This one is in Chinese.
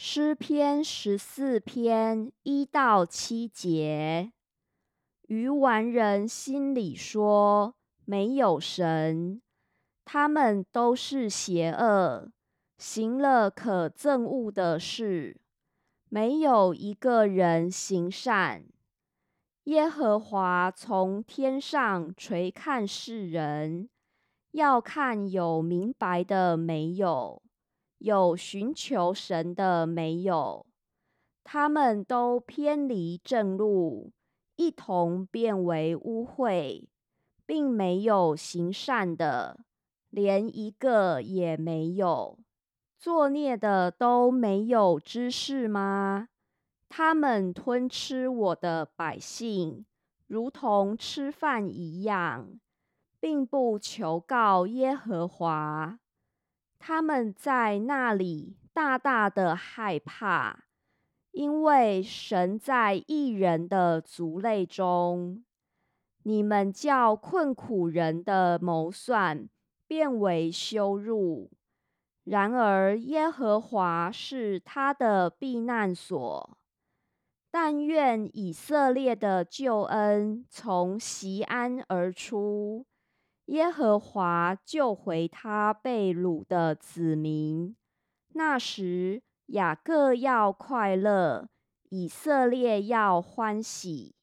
诗篇十四篇一到七节，愚顽人心里说：没有神，他们都是邪恶，行了可憎恶的事，没有一个人行善。耶和华从天上垂看世人，要看有明白的没有。有寻求神的没有？他们都偏离正路，一同变为污秽，并没有行善的，连一个也没有。作孽的都没有知识吗？他们吞吃我的百姓，如同吃饭一样，并不求告耶和华。他们在那里大大的害怕，因为神在异人的族类中。你们叫困苦人的谋算变为羞辱，然而耶和华是他的避难所。但愿以色列的救恩从西安而出。耶和华救回他被掳的子民，那时雅各要快乐，以色列要欢喜。